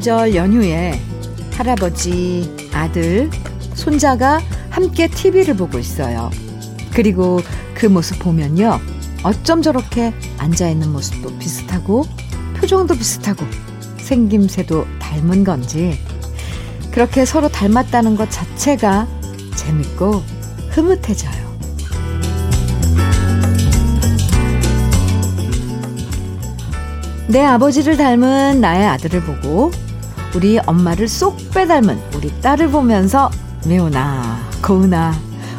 명절 연휴에 할아버지, 아들, 손자가 함께 TV를 보고 있어요. 그리고 그 모습 보면요. 어쩜 저렇게 앉아있는 모습도 비슷하고 표정도 비슷하고 생김새도 닮은 건지 그렇게 서로 닮았다는 것 자체가 재밌고 흐뭇해져요. 내 아버지를 닮은 나의 아들을 보고 우리 엄마를 쏙 빼닮은 우리 딸을 보면서 매우나 고우나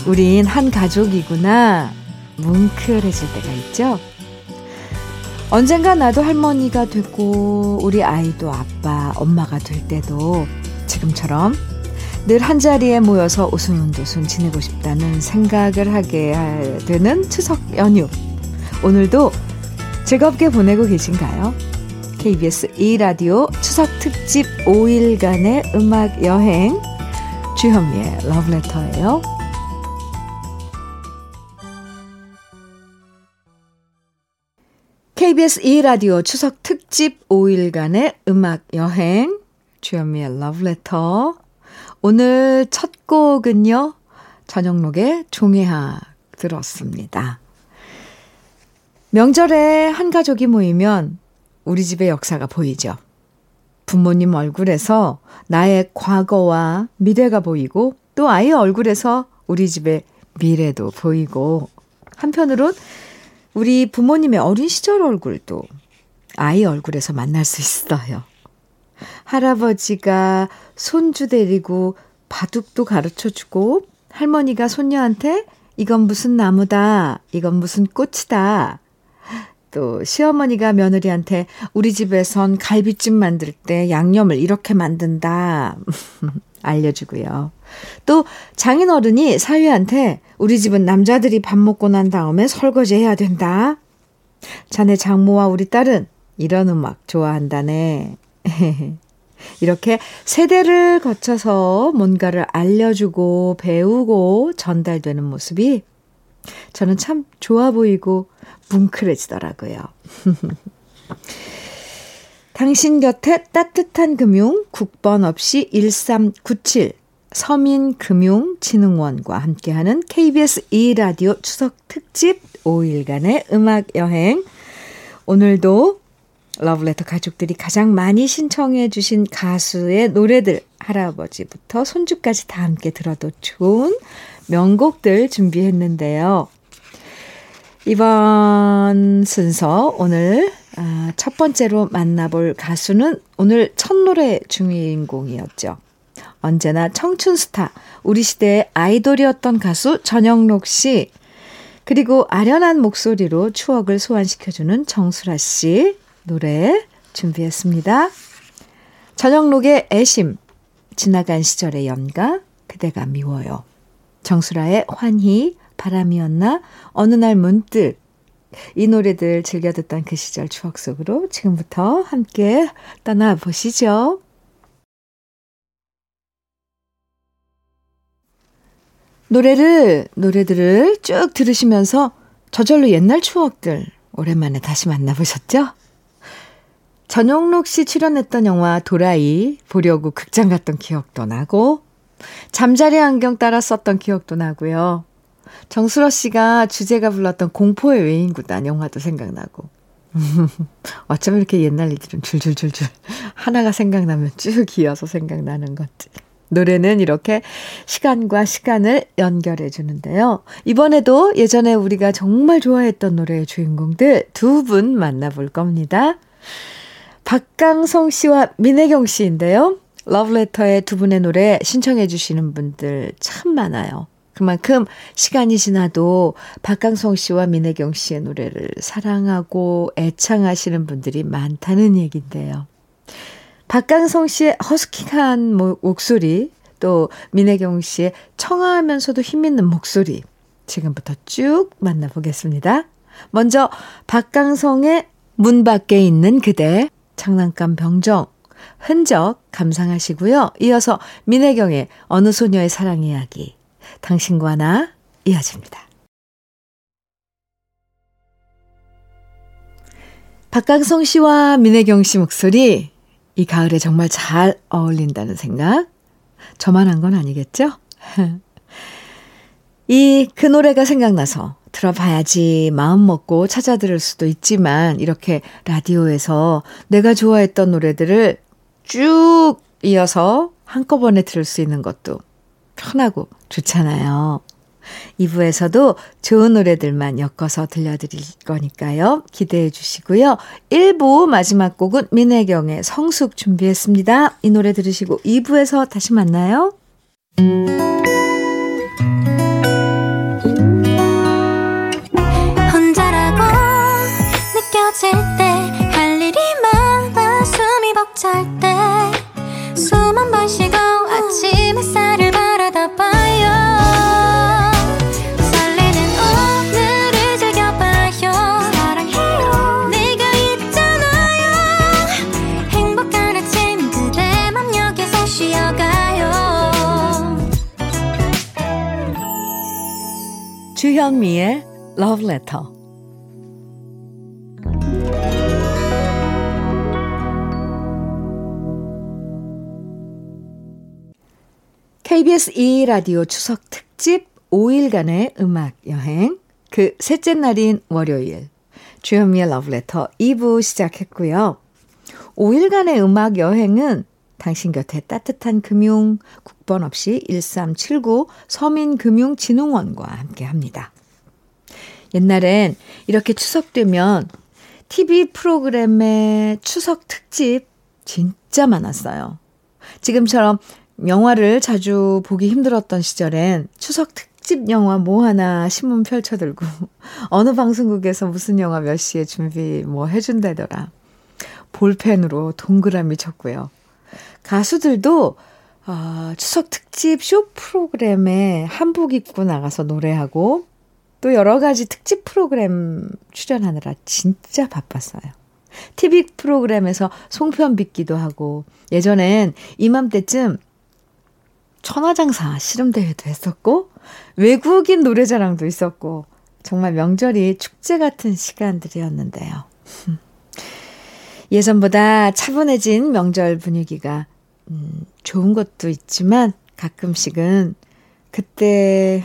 우린 한 가족이구나 뭉클해질 때가 있죠. 언젠가 나도 할머니가 되고 우리 아이도 아빠, 엄마가 될 때도 지금처럼 늘 한자리에 모여서 오순도순 지내고 싶다는 생각을 하게 되는 추석 연휴. 오늘도 즐겁게 보내고 계신가요? KBS 2라디오 추석 특집 5일간의 음악 여행 주현미의 러브레터예요. KBS 2라디오 추석 특집 5일간의 음악 여행 주현미의 러브레터 오늘 첫 곡은요. 전영록의 종이학 들었습니다. 명절에 한 가족이 모이면 우리 집의 역사가 보이죠. 부모님 얼굴에서 나의 과거와 미래가 보이고 또 아이 얼굴에서 우리 집의 미래도 보이고 한편으론 우리 부모님의 어린 시절 얼굴도 아이 얼굴에서 만날 수 있어요. 할아버지가 손주 데리고 바둑도 가르쳐 주고 할머니가 손녀한테 이건 무슨 나무다, 이건 무슨 꽃이다 또 시어머니가 며느리한테 우리 집에선 갈비찜 만들 때 양념을 이렇게 만든다. 알려주고요. 또 장인어른이 사위한테 우리 집은 남자들이 밥 먹고 난 다음에 설거지 해야 된다. 자네 장모와 우리 딸은 이런 음악 좋아한다네. 이렇게 세대를 거쳐서 뭔가를 알려주고 배우고 전달되는 모습이 저는 참 좋아 보이고 뭉클해지더라고요. 당신 곁에 따뜻한 금융 국번 없이 1397 서민금융진흥원과 함께하는 KBS 2라디오 추석 특집 5일간의 음악 여행. 오늘도 러브레터 가족들이 가장 많이 신청해 주신 가수의 노래들 할아버지부터 손주까지 다 함께 들어도 좋은 명곡들 준비했는데요. 이번 순서 오늘 아, 첫 번째로 만나볼 가수는 오늘 첫 노래 주인공이었죠. 언제나 청춘 스타, 우리 시대의 아이돌이었던 가수 전영록 씨, 그리고 아련한 목소리로 추억을 소환시켜주는 정수라 씨 노래 준비했습니다. 전영록의 애심, 지나간 시절의 연가, 그대가 미워요. 정수라의 환희, 바람이었나, 어느 날 문득, 이 노래들 즐겨 듣던 그 시절 추억 속으로 지금부터 함께 떠나보시죠. 노래를, 노래들을 쭉 들으시면서 저절로 옛날 추억들 오랜만에 다시 만나보셨죠? 전용록 씨 출연했던 영화 도라이 보려고 극장 갔던 기억도 나고, 잠자리 안경 따라 썼던 기억도 나고요. 정수러 씨가 주제가 불렀던 공포의 외인구단 영화도 생각나고. 어쩌면 이렇게 옛날 얘기는 줄줄줄줄 하나가 생각나면 쭉 이어서 생각나는 것지. 노래는 이렇게 시간과 시간을 연결해 주는데요. 이번에도 예전에 우리가 정말 좋아했던 노래의 주인공들 두 분 만나볼 겁니다. 박강성 씨와 민혜경 씨인데요. 러브레터의 두 분의 노래 신청해 주시는 분들 참 많아요. 그만큼 시간이 지나도 박강성 씨와 민혜경 씨의 노래를 사랑하고 애창하시는 분들이 많다는 얘기인데요. 박강성 씨의 허스키한 목소리, 또 민혜경 씨의 청아하면서도 힘있는 목소리, 지금부터 쭉 만나보겠습니다. 먼저 박강성의 문 밖에 있는 그대, 장난감 병정, 흔적 감상하시고요. 이어서 민혜경의 어느 소녀의 사랑 이야기, 당신과 나 이어집니다. 박강성 씨와 민혜경 씨 목소리 이 가을에 정말 잘 어울린다는 생각? 저만 한 건 아니겠죠? 이 그 노래가 생각나서 들어봐야지 마음 먹고 찾아 들을 수도 있지만 이렇게 라디오에서 내가 좋아했던 노래들을 쭉 이어서 한꺼번에 들을 수 있는 것도 편하고 좋잖아요. 2부에서도 좋은 노래들만 엮어서 들려드릴 거니까요. 기대해 주시고요. 1부 마지막 곡은 민혜경의 성숙 준비했습니다. 이 노래 들으시고 2부에서 다시 만나요. 혼자라고 느껴질 때 할 일이 많아 숨이 벅찰 때 주현미의 Love Letter. KBS 2라디오 추석 특집 5일간의 음악 여행. 그 셋째 날인 월요일. 주현미의 Love Letter 2부 시작했고요. 5일간의 음악 여행은 당신 곁에 따뜻한 금융 국번 없이 1379 서민금융진흥원과 함께 합니다. 옛날엔 이렇게 추석 되면 TV 프로그램의 추석 특집 진짜 많았어요. 지금처럼 영화를 자주 보기 힘들었던 시절엔 추석 특집 영화 뭐 하나 신문 펼쳐들고 어느 방송국에서 무슨 영화 몇 시에 준비 뭐 해준다더라. 볼펜으로 동그라미 쳤고요. 가수들도 아, 추석 특집 쇼 프로그램에 한복 입고 나가서 노래하고 또 여러 가지 특집 프로그램 출연하느라 진짜 바빴어요. TV 프로그램에서 송편 빚기도 하고 예전엔 이맘때쯤 천하장사 씨름대회도 했었고 외국인 노래자랑도 있었고 정말 명절이 축제 같은 시간들이었는데요. 예전보다 차분해진 명절 분위기가 음, 좋은 것도 있지만 가끔씩은 그때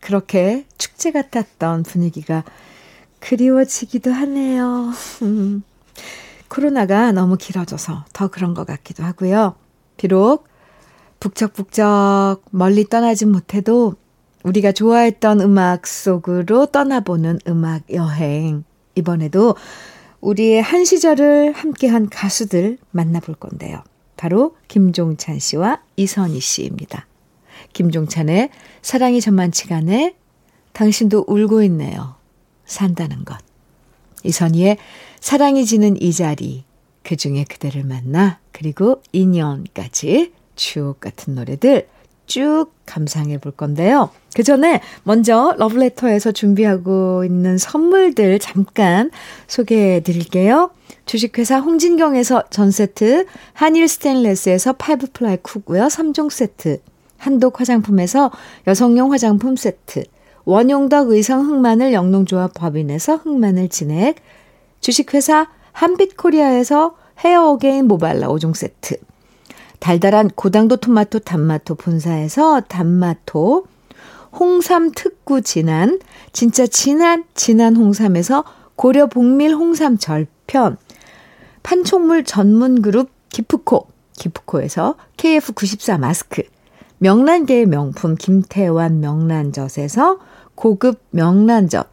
그렇게 축제 같았던 분위기가 그리워지기도 하네요. 음, 코로나가 너무 길어져서 더 그런 것 같기도 하고요. 비록 북적북적 멀리 떠나진 못해도 우리가 좋아했던 음악 속으로 떠나보는 음악 여행. 이번에도 우리의 한 시절을 함께한 가수들 만나볼 건데요. 바로 김종찬 씨와 이선희 씨입니다. 김종찬의 사랑이 전만치가 네 당신도 울고 있네요. 산다는 것. 이선희의 사랑이 지는 이 자리, 그 중에 그대를 만나, 그리고 인연까지 추억 같은 노래들 쭉 감상해 볼 건데요. 그 전에 먼저 러브레터에서 준비하고 있는 선물들 잠깐 소개해 드릴게요. 주식회사 홍진경에서 전 세트, 한일 스테인레스에서 five ply cookware 3종 세트, 한독 화장품에서 여성용 화장품 세트, 원용덕 의성 흑마늘 영농조합 법인에서 흑마늘 진액, 주식회사 한빛코리아에서 헤어 어게인 모발라 5종 세트, 달달한 고당도 토마토 단마토 본사에서 단마토, 홍삼 특구 진한, 진짜 진한, 진한 홍삼에서 고려 복밀 홍삼 절편, 판촉물 전문 그룹 기프코, 기프코에서 KF94 마스크, 명란계의 명품 김태환 명란젓에서 고급 명란젓,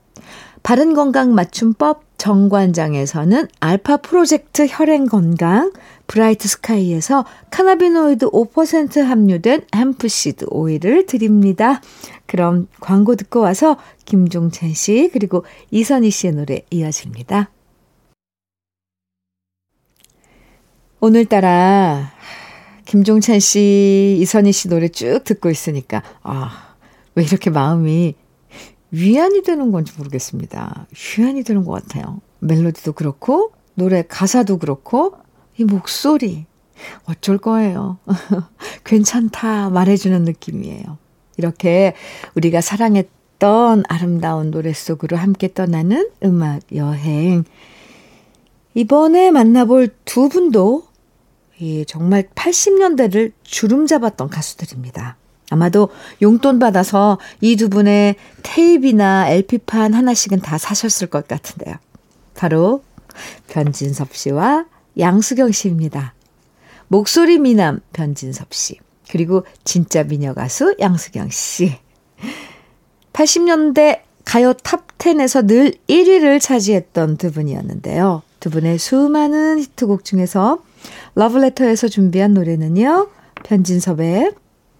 바른건강 맞춤법 정관장에서는 알파 프로젝트 혈행건강, 브라이트 스카이에서 cannabinoid 5% 함유된 hemp seed 오일을 드립니다. 그럼 광고 듣고 와서 김종찬 씨 그리고 이선희 씨의 노래 이어집니다. 오늘따라 김종찬 씨, 이선희 씨 노래 쭉 듣고 있으니까 아, 왜 이렇게 마음이 위안이 되는 건지 모르겠습니다. 위안이 되는 것 같아요. 멜로디도 그렇고 노래 가사도 그렇고 이 목소리 어쩔 거예요. 괜찮다 말해주는 느낌이에요. 이렇게 우리가 사랑했던 아름다운 노래 속으로 함께 떠나는 음악 여행. 이번에 만나볼 두 분도 이 정말 80년대를 주름 잡았던 가수들입니다. 아마도 용돈 받아서 이 두 분의 테이프나 LP판 하나씩은 다 사셨을 것 같은데요. 바로 변진섭 씨와 양수경 씨입니다. 목소리 미남 변진섭 씨, 그리고 진짜 미녀 가수 양수경 씨. 80년대 가요 탑10에서 늘 1위를 차지했던 두 분이었는데요. 두 분의 수많은 히트곡 중에서 러브레터에서 준비한 노래는요. 변진섭의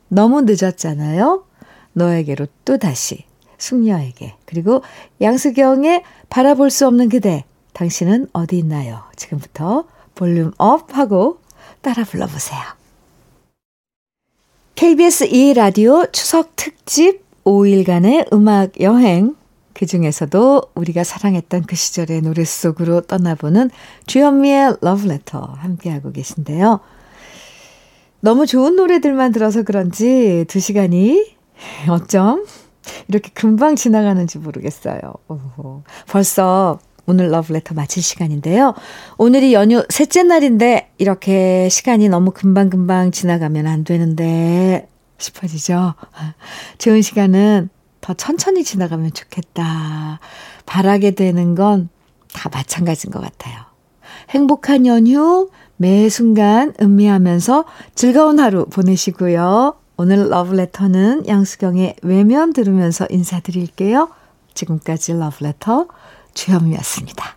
너무 늦었잖아요. 너에게로 또다시 숙녀에게 그리고 양수경의 바라볼 수 없는 그대 당신은 어디 있나요? 지금부터 볼륨 up 하고 따라 불러보세요. KBS 2라디오 추석 특집 5일간의 음악 여행 그 중에서도 우리가 사랑했던 그 시절의 노래 속으로 떠나보는 주현미의 러브레터 함께하고 계신데요. 너무 좋은 노래들만 들어서 그런지 두 시간이 어쩜 이렇게 금방 지나가는지 모르겠어요. 오호. 벌써 오늘 러브레터 마칠 시간인데요. 오늘이 연휴 셋째 날인데 이렇게 시간이 너무 금방금방 지나가면 안 되는데 싶어지죠. 좋은 시간은 더 천천히 지나가면 좋겠다. 바라게 되는 건 다 마찬가지인 것 같아요. 행복한 연휴 매 순간 음미하면서 즐거운 하루 보내시고요. 오늘 러브레터는 양수경의 외면 들으면서 인사드릴게요. 지금까지 러브레터 주현미였습니다.